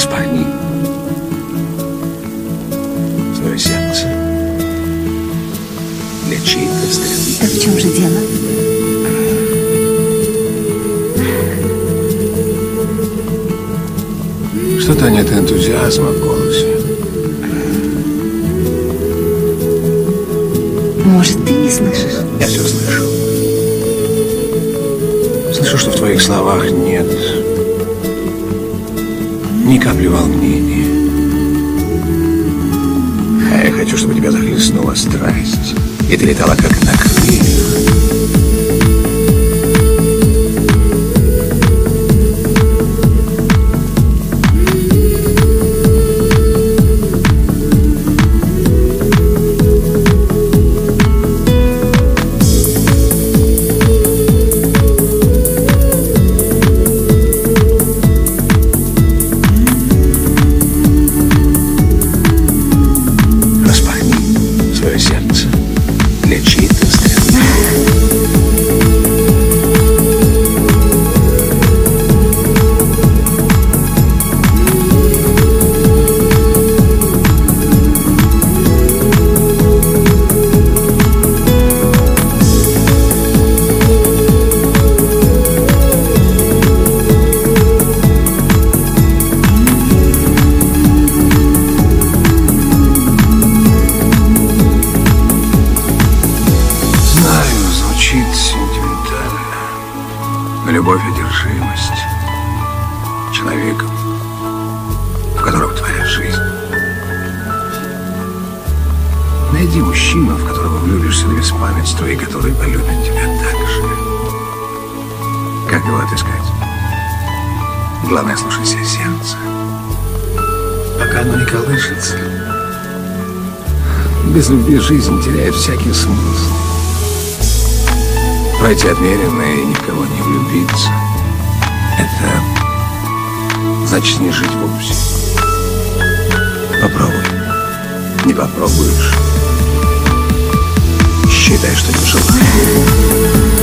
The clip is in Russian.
Распахни свое сердце для чьей-то стрелы. Так в чем же дело? Что-то нет энтузиазма в голосе. Может, ты не слышишь? Я все слышу. Слышу, что в твоих словах нет ни капли волнения. А я хочу, чтобы тебя захлестнула страсть, и ты летала как на крыльях. Любовь — одержимость человеком, в котором твоя жизнь. Найди мужчину, в которого влюбишься до беспамятства и который полюбит тебя так же. Как его отыскать? Главное, слушайся сердце. Пока оно не колышется. Без любви жизнь теряет всякий смысл. Пройти отмеренно и ни в кого не влюбиться — это значит не жить вовсе. Попробуй. Не попробуешь. Считай, что не жила.